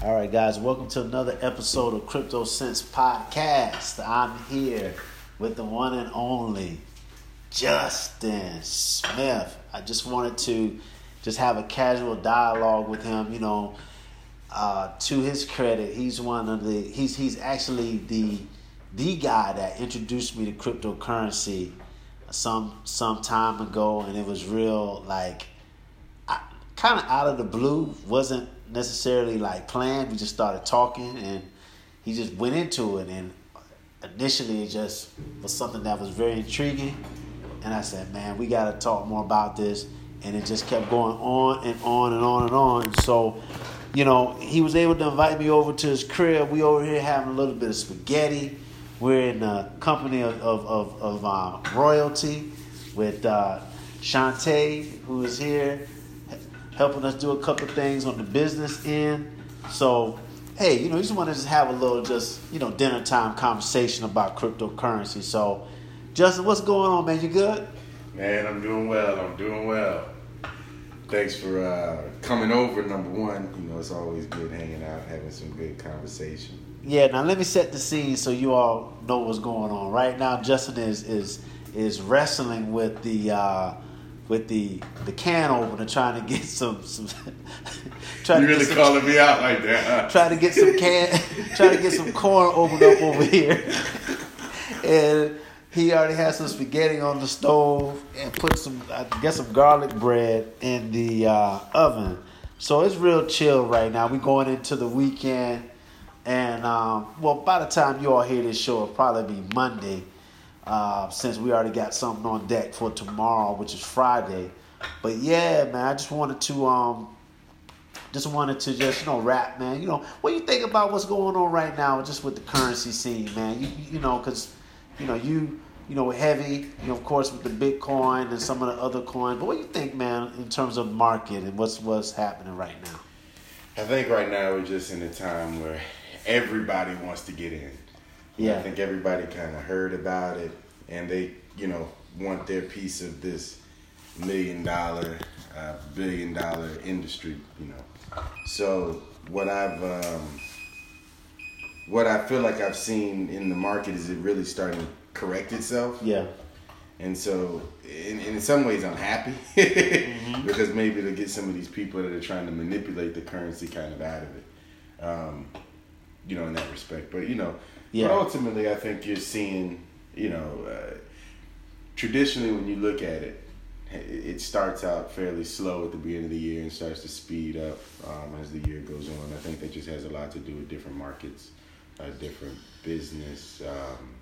All right, guys, welcome to another episode of Crypto Sense Podcast. I'm here with the one and only Justin Smith. I just wanted to just have a casual dialogue with him. You know, uh, to his credit, he's one of the he's he's actually the the guy that introduced me to cryptocurrency some some time ago, and it was real like kind of out of the blue. wasn't necessarily like planned. We just started talking, and he just went into it. And initially, it just was something that was very intriguing. And I said, "Man, we got to talk more about this." And it just kept going on and on and on and on. So, you know, he was able to invite me over to his crib. We over here having a little bit of spaghetti. We're in the company of of, of, of um, royalty with uh, Shantae, who is here helping us do a couple things on the business end. So, hey, you know, you just want to just have a little just, you know, dinner time conversation about cryptocurrency. So, Justin, what's going on, man? You good? Man, I'm doing well. I'm doing well. Thanks for uh, coming over, number one. You know, it's always good hanging out, having some good conversation. Yeah, now let me set the scene so you all know what's going on. Right now, Justin is is is wrestling with the uh, with the the can opener trying to get some some trying you really some, calling me out like that huh? trying to get some can trying to get some corn opened up over here. And he already has some spaghetti on the stove and put some I guess some garlic bread in the uh, oven. So it's real chill right now. We going into the weekend and um, well by the time you all hear this show it'll probably be Monday uh, since we already got something on deck for tomorrow, which is Friday. But yeah, man, I just wanted to um, just wanted to just you know rap, man. You know, what you think about what's going on right now, just with the currency scene, man. You you know, cause you know you you know heavy, you know, of course with the Bitcoin and some of the other coins. But what you think, man, in terms of market and what's what's happening right now? I think right now we're just in a time where everybody wants to get in. Yeah. I think everybody kind of heard about it and they, you know, want their piece of this million dollar, uh, billion dollar industry, you know. So what I've, um, what I feel like I've seen in the market is it really starting to correct itself. Yeah. And so, in, in some ways, I'm happy mm-hmm. because maybe to get some of these people that are trying to manipulate the currency kind of out of it, um, you know, in that respect. But you know, yeah. But ultimately, I think you're seeing, you know, uh, traditionally when you look at it, it starts out fairly slow at the beginning of the year and starts to speed up um, as the year goes on. I think that just has a lot to do with different markets, uh, different business. Um,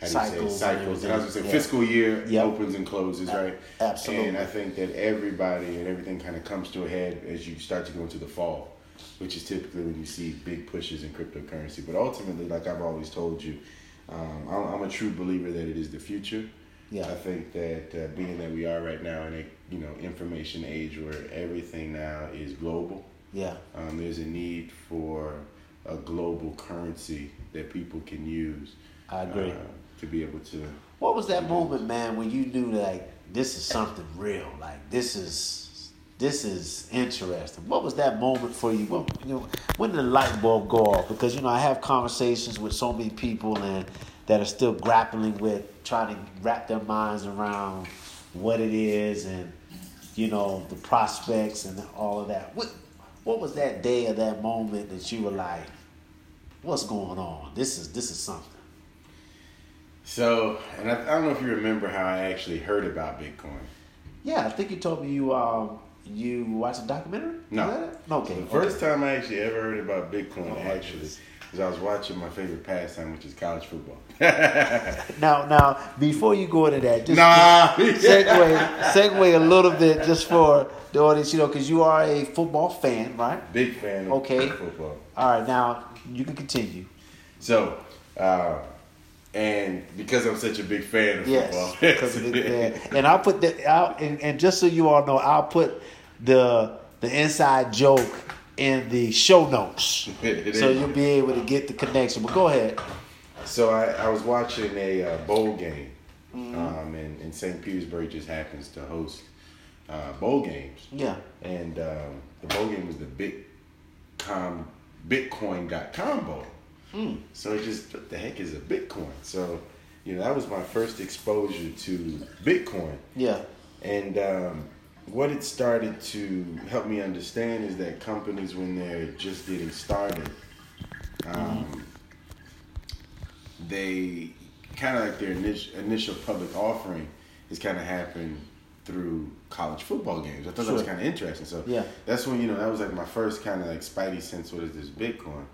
how do cycles, say cycles? And I was gonna say yeah. fiscal year yep. opens and closes, right? Absolutely. And I think that everybody and everything kind of comes to a head as you start to go into the fall which is typically when you see big pushes in cryptocurrency. But ultimately, like I've always told you, um, I'm, I'm, a true believer that it is the future. Yeah. I think that uh, being that we are right now in a you know information age where everything now is global. Yeah. Um, there's a need for a global currency that people can use. I agree. Uh, to be able to. What was that moment, man, when you knew like this is something real? Like this is this is interesting. What was that moment for you? When, you know, when did the light bulb go off? Because you know, I have conversations with so many people and that are still grappling with trying to wrap their minds around what it is and you know the prospects and all of that. What what was that day or that moment that you were like, "What's going on? This is this is something." So, and I, I don't know if you remember how I actually heard about Bitcoin. Yeah, I think you told me you um, you watched a documentary? No. Okay. The first okay. time I actually ever heard about Bitcoin, oh, actually, is I was watching my favorite pastime, which is college football. now, now, before you go into that, just, nah. segue, segue a little bit just for the audience, you know, because you are a football fan, right? Big fan. okay. football. All right, now you can continue. So, uh, and because I'm such a big fan of yes, football, because of big fan. and I'll put that out, and, and just so you all know, I'll put the the inside joke in the show notes, so you'll be able to get the connection. But go ahead. So I, I was watching a uh, bowl game, mm-hmm. um, and, and St. Petersburg just happens to host uh, bowl games. Yeah. And um, the bowl game was the Big Com Bitcoin got combo. Mm. So it just what the heck is a Bitcoin? So you know that was my first exposure to Bitcoin. Yeah. And um, what it started to help me understand is that companies, when they're just getting started, um, mm-hmm. they kind of like their initial, initial public offering has kind of happened through college football games. I thought sure. that was kind of interesting. So yeah, that's when you know that was like my first kind of like spidey sense. What is this Bitcoin?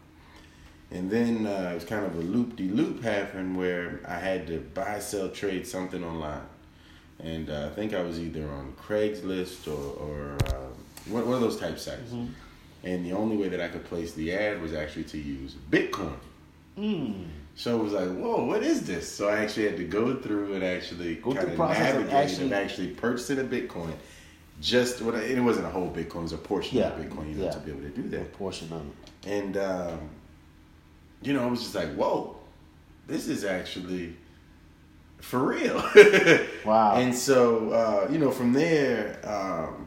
And then uh, it was kind of a loop de loop happened where I had to buy, sell, trade something online. And uh, I think I was either on Craigslist or, or uh, one, one of those type sites. Mm-hmm. And the only way that I could place the ad was actually to use Bitcoin. Mm. So it was like, whoa, what is this? So I actually had to go through and actually go kind of navigate actually, and actually purchasing a Bitcoin. Just what it wasn't a whole Bitcoin, it was a portion yeah, of Bitcoin. You yeah. to be able to do that. A portion of it. And um, you know, I was just like, whoa, this is actually for real. wow. And so, uh, you know, from there, um,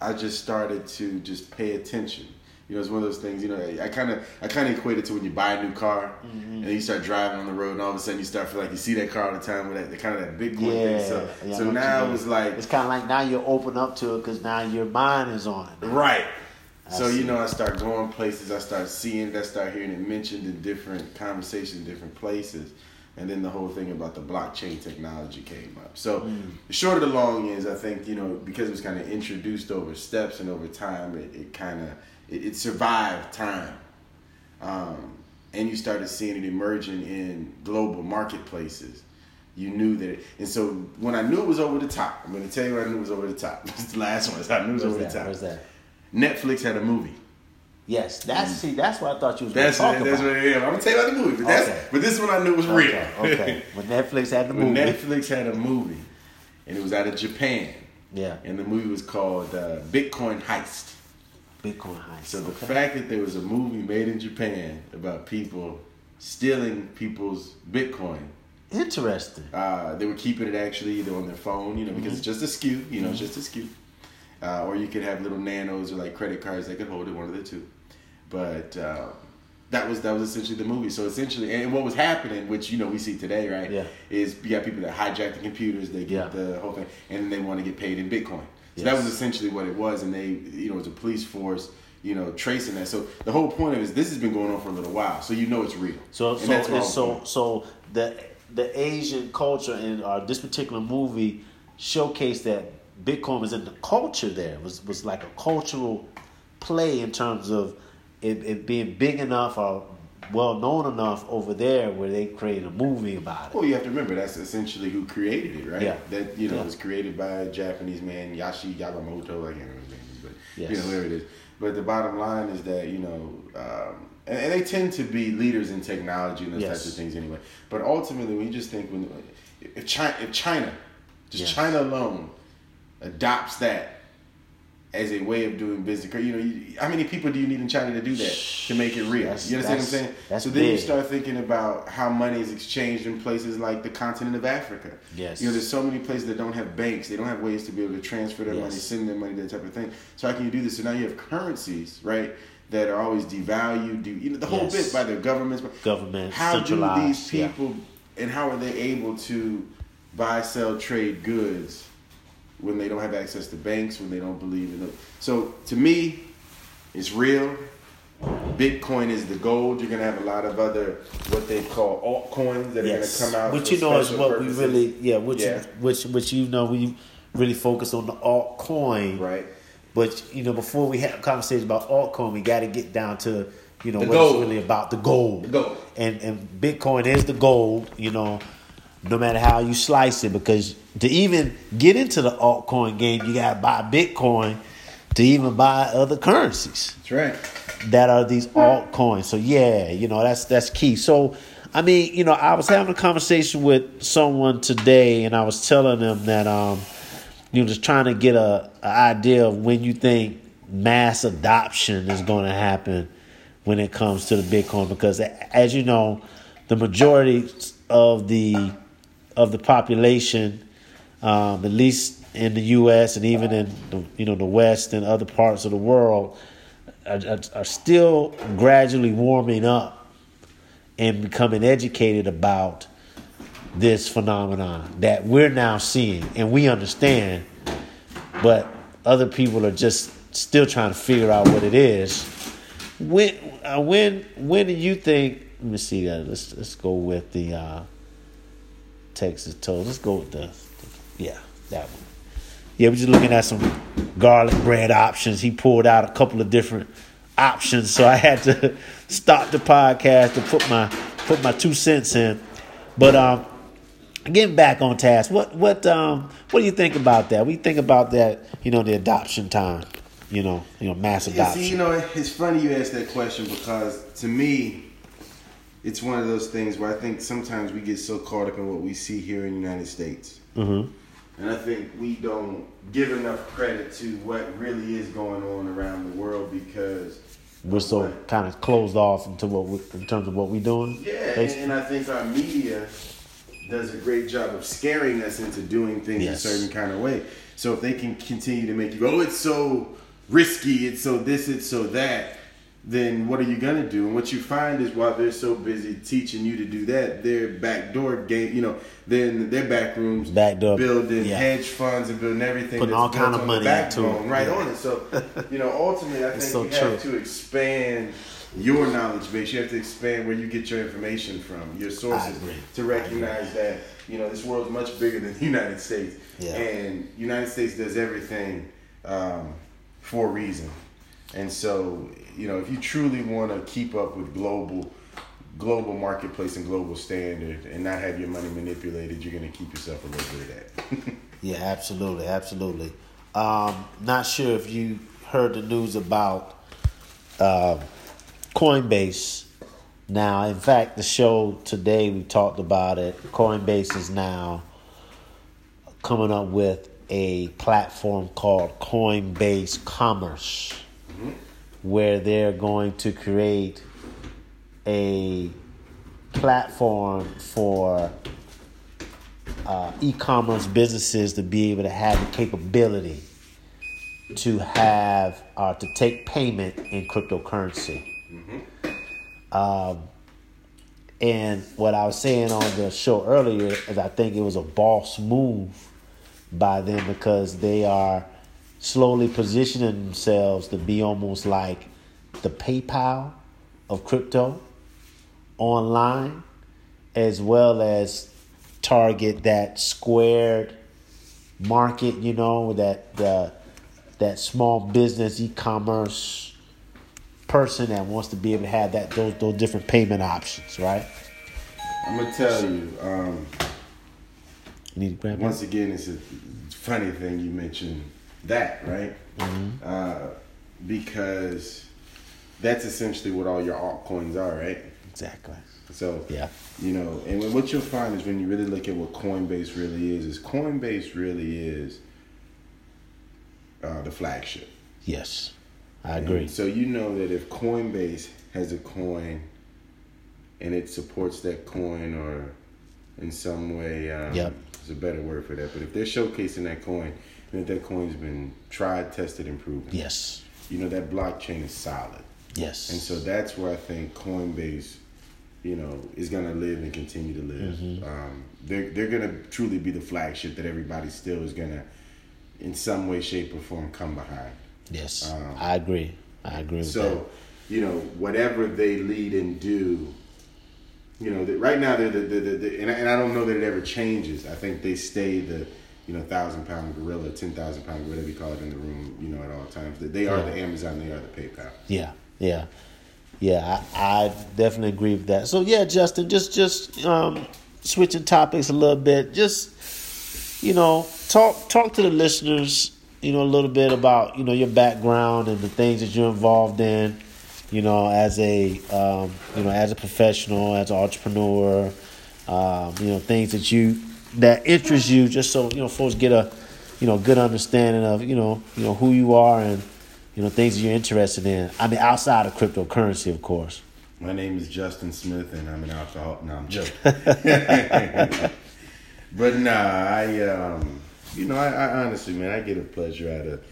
I just started to just pay attention. You know, it's one of those things. You know, I kind of, I kind of equate it to when you buy a new car mm-hmm. and you start driving on the road, and all of a sudden you start feel like you see that car all the time with that, kind of that big one yeah, thing. So, yeah, so now it's like it's kind of like now you're open up to it because now your mind is on it. Right. I so see. you know, I start going places. I start seeing. I start hearing it mentioned in different conversations, different places and then the whole thing about the blockchain technology came up. So mm. the short of the long is, I think you know because it was kind of introduced over steps and over time, it, it kind of it, it, survived time, um, and you started seeing it emerging in global marketplaces. You knew that, it, and so when I knew it was over the top, I'm going to tell you what I knew it was over the top. This is the last one. I knew it was Where's over that? the top. Where's that? Netflix had a movie. Yes, that's see, that's what I thought you was that's going to talk that's about. What, yeah, I'm gonna tell you about the movie, but that's okay. but this one I knew was real. Okay, okay. When Netflix had the movie, when Netflix had a movie, and it was out of Japan. Yeah, and the movie was called uh, Bitcoin Heist. Bitcoin Heist. So the fact that there was a movie made in Japan about people stealing people's Bitcoin. Interesting. Uh, they were keeping it actually either on their phone, you know, because mm-hmm. it's just a skew, you know, mm-hmm. it's just a SKU. Uh, or you could have little nanos or like credit cards that could hold it, one of the two. But uh, that was that was essentially the movie. So essentially, and what was happening, which you know we see today, right? Yeah. Is you got people that hijack the computers, they get yeah. the whole thing, and they want to get paid in Bitcoin. So yes. that was essentially what it was, and they, you know, it was a police force, you know, tracing that. So the whole point of it is this has been going on for a little while, so you know it's real. So so so so the the Asian culture in uh, this particular movie showcased that Bitcoin was in the culture. There it was was like a cultural play in terms of it, it being big enough or well known enough over there where they created a movie about it. Well, you have to remember that's essentially who created it, right? Yeah. That you know yeah. was created by a Japanese man, Yashi Yamamoto. I can't remember his name, but yes. you know whoever it is. But the bottom line is that you know, um, and, and, they tend to be leaders in technology and those yes. types of things anyway. But ultimately, we just think when if China, if China, just yes. China alone, adopts that as a way of doing business. You know, you, how many people do you need in China to do that to make it real? That's, you understand what I'm saying? so then big. you start thinking about how money is exchanged in places like the continent of Africa. Yes. You know, there's so many places that don't have banks. They don't have ways to be able to transfer their yes. money, send their money, that type of thing. So how can you do this? So now you have currencies, right? That are always devalued, do you know the whole yes. bit by their governments. Government. How do these people yeah. and how are they able to buy, sell, trade goods when they don't have access to banks, when they don't believe in it. So to me, it's real. Bitcoin is the gold. You're gonna have a lot of other what they call altcoins that yes. are gonna come out. Which you know is what purposes. we really yeah, which yeah. which which you know we really focus on the altcoin. Right. But you know, before we have a conversation about altcoin, we gotta get down to you know the what gold. it's really about the gold. The gold. And and Bitcoin is the gold, you know, no matter how you slice it, because to even get into the altcoin game, you gotta buy Bitcoin to even buy other currencies. That's right. That are these altcoins. So yeah, you know that's that's key. So I mean, you know, I was having a conversation with someone today, and I was telling them that um, you know, just trying to get a, a idea of when you think mass adoption is going to happen when it comes to the Bitcoin, because as you know, the majority of the of the population um, at least in the U.S. and even in the, you know the West and other parts of the world, are, are still gradually warming up and becoming educated about this phenomenon that we're now seeing and we understand, but other people are just still trying to figure out what it is. When uh, when when do you think? Let me see. Uh, let's let's go with the uh, Texas toast. Let's go with the yeah that one. Yeah, we're just looking at some garlic bread options. He pulled out a couple of different options, so I had to stop the podcast to put my put my two cents in. But um, getting back on task, what what um what do you think about that? We think about that, you know, the adoption time, you know, you know, mass adoption. Yeah, see, you know, it's funny you ask that question because to me, it's one of those things where I think sometimes we get so caught up in what we see here in the United States. Mm-hmm. And I think we don't give enough credit to what really is going on around the world because we're so kind of closed off into what we, in terms of what we're doing. Yeah, and, and, I think our media does a great job of scaring us into doing things yes. a certain kind of way. So if they can continue to make you go, oh, it's so risky, it's so this, it's so that, then what are you gonna do? And what you find is while they're so busy teaching you to do that, their backdoor game, you know, then their back rooms, backdoor building yeah. hedge funds and building everything, putting all kind of money into it, right yeah. on it. So, you know, ultimately, I think so you true. have to expand your knowledge base. You have to expand where you get your information from, your sources, to recognize that you know this world's much bigger than the United States, yeah. and United States does everything um, for a reason. And so, you know, if you truly want to keep up with global global marketplace and global standard and not have your money manipulated, you're going to keep yourself a little bit of that. yeah, absolutely, absolutely. Um, not sure if you heard the news about uh, Coinbase. Now, in fact, the show today we talked about it. Coinbase is now coming up with a platform called Coinbase Commerce where they're going to create a platform for uh, e-commerce businesses to be able to have the capability to have uh, to take payment in cryptocurrency. Mm-hmm. Um, and what I was saying on the show earlier is I think it was a boss move by them because they are slowly positioning themselves to be almost like the PayPal of crypto online, as well as target that squared market, you know, that the that small business e-commerce person that wants to be able to have that those those different payment options, right? I'm gonna tell you. Um, you need to grab once again, it's a funny thing you mentioned that, right? Mm-hmm. Uh, because that's essentially what all your altcoins are, right? Exactly. So yeah, you know, and what you'll find is when you really look at what Coinbase really is, is Coinbase really is uh, the flagship. Yes, I agree. And so you know that if Coinbase has a coin and it supports that coin or in some way, um, yep. there's a better word for that. But if they're showcasing that coin, that that coin's been tried, tested, and proven. Yes. You know that blockchain is solid. Yes. And so that's where I think Coinbase, you know, is gonna live and continue to live. Mm-hmm. Um, they're they're gonna truly be the flagship that everybody still is gonna, in some way, shape, or form, come behind. Yes, um, I agree. I agree. so, that. you know, whatever they lead and do, you know, right now they're the, the, the, the and, I, and I don't know that it ever changes. I think they stay the you know, thousand pound gorilla, ten thousand pound whatever you call it in the room, you know, at all times. They are yeah. the Amazon, they are the PayPal. Yeah, yeah, yeah. I, I definitely agree with that. So yeah, Justin, just just um, switching topics a little bit. Just you know, talk talk to the listeners. You know, a little bit about you know your background and the things that you're involved in. You know, as a um, you know as a professional, as an entrepreneur. Um, you know, things that you that interests you, just so you know folks get a you know good understanding of you know you know who you are and you know things that you're interested in. I mean, outside of cryptocurrency, of course. My name is Justin Smith, and I'm an alcoholic. No, I'm joking. but nah, I um, you know, I, I, honestly, man, I get a pleasure out of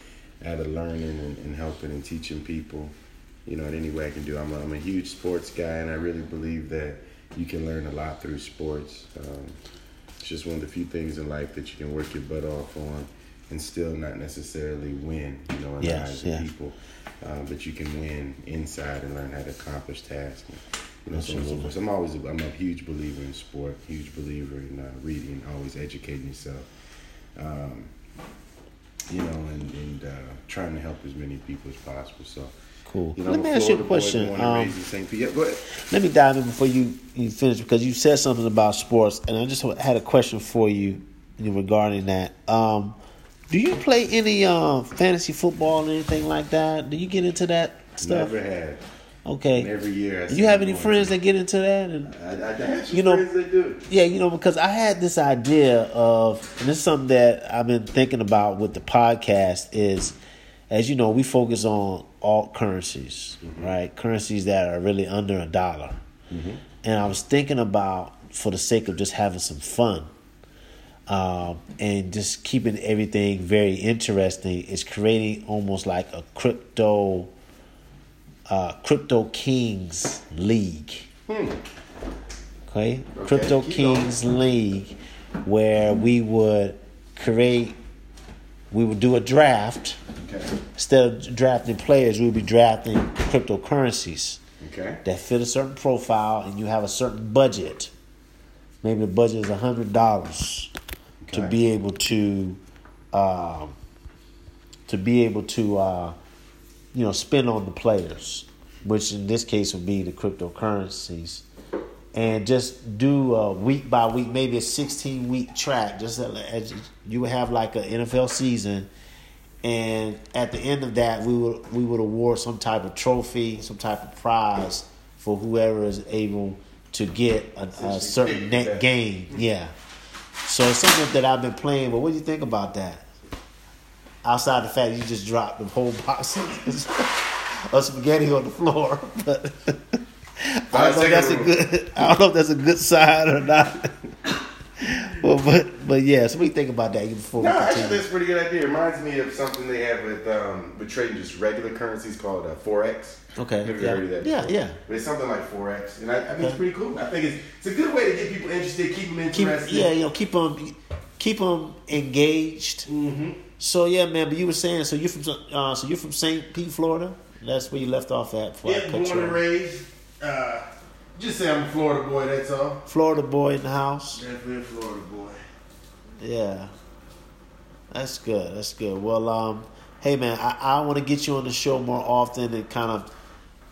out of learning and, and helping and teaching people. you know, in any way I can do. I'm a, I'm a huge sports guy, and I really believe that you can learn a lot through sports. Um, it's just one of the few things in life that you can work your butt off on and still not necessarily win, you know, in the Yes, eyes of people. Uh, but you can win inside and learn how to accomplish tasks. And, you know, so so. So I'm always a, I'm a huge believer in sport, huge believer in uh, reading, always educating yourself. Um, you know, and, and uh, trying to help as many people as possible. So, Cool. you know, Let me ask you a question. Um, raised in St. Pete. Yeah, let me dive in before you, you finish because you said something about sports, and I just had a question for you regarding that. Um, do you play any uh, fantasy football or anything like that? Do you get into that stuff? Never had. Okay. And every year. I you have any friends that get into that? And I, I some You know- friends that do. Yeah, you know, because I had this idea of, and this is something that I've been thinking about with the podcast is, as you know, we focus on alt currencies, right? Currencies that are really under a dollar. And I was thinking about, for the sake of just having some fun, um, and just keeping everything very interesting, is creating almost like a crypto, uh, crypto kings league. Okay, Crypto keep Kings League, where we would create, we would do a draft. Okay. Instead of drafting players, we would be drafting cryptocurrencies Okay. that fit a certain profile, and you have a certain budget. Maybe the budget is hundred dollars to be able to, um, to be able to, uh, you know, spend on the players, which in this case would be the cryptocurrencies, and just do a week by week, maybe a sixteen week track, just as you would have like an NFL season. And at the end of that, we would we would award some type of trophy, some type of prize for whoever is able to get a, a certain net gain. Yeah. So it's something that I've been playing. But what do you think about that? Outside the fact you just dropped the whole box of spaghetti on the floor, but I don't know if that's a good. I don't know if that's a good sign or not. well, but but yeah. So you think about that before we No, actually, that's a pretty good idea. It reminds me of something they have with um, with trading just regular currencies called uh, forex. Okay, Have you yeah. heard of that? Yeah, before? yeah. But it's something like forex, and I, I think Okay. it's pretty cool. I think it's it's a good way to get people interested, keep them keep interested. yeah, you know, keep them keep them engaged. Mm-hmm. So yeah, man. But you were saying, so you're from uh, so you're from St. Pete, Florida. That's where you left off at. Before I Yeah, cut born and raised. Uh, just say I'm a Florida boy. That's all. Florida boy in the house. Definitely a Florida boy. Yeah, that's good. That's good. Well, um, hey man, I, I want to get you on the show more often and kind of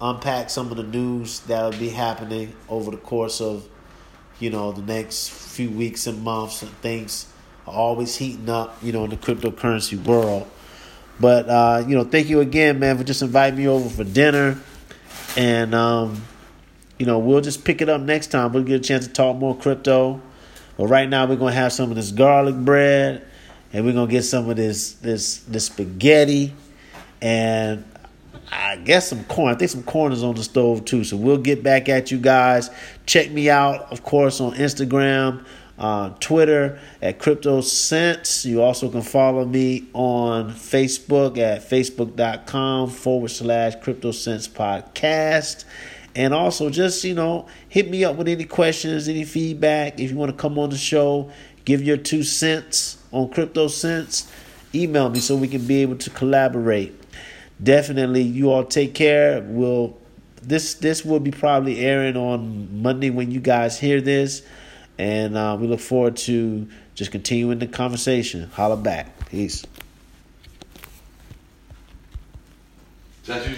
unpack some of the news that'll be happening over the course of, you know, the next few weeks and months. And things are always heating up, you know, in the cryptocurrency world. But uh, you know, thank you again, man, for just inviting me over for dinner, and um, you know, we'll just pick it up next time. We'll get a chance to talk more crypto. But right now, we're gonna have some of this garlic bread, and we're gonna get some of this this this spaghetti, and I guess some corn. I think some corn is on the stove too. So we'll get back at you guys. Check me out, of course, on Instagram, uh, Twitter at Crypto Sense. You also can follow me on Facebook at facebook.com forward slash Crypto Sense Podcast. And also, just you know, hit me up with any questions, any feedback. If you want to come on the show, give your two cents on Crypto Sense. Email me so we can be able to collaborate. Definitely you all take care. We'll this this will be probably airing on monday when you guys hear this. And uh, we look forward to just continuing the conversation. Holla back. Peace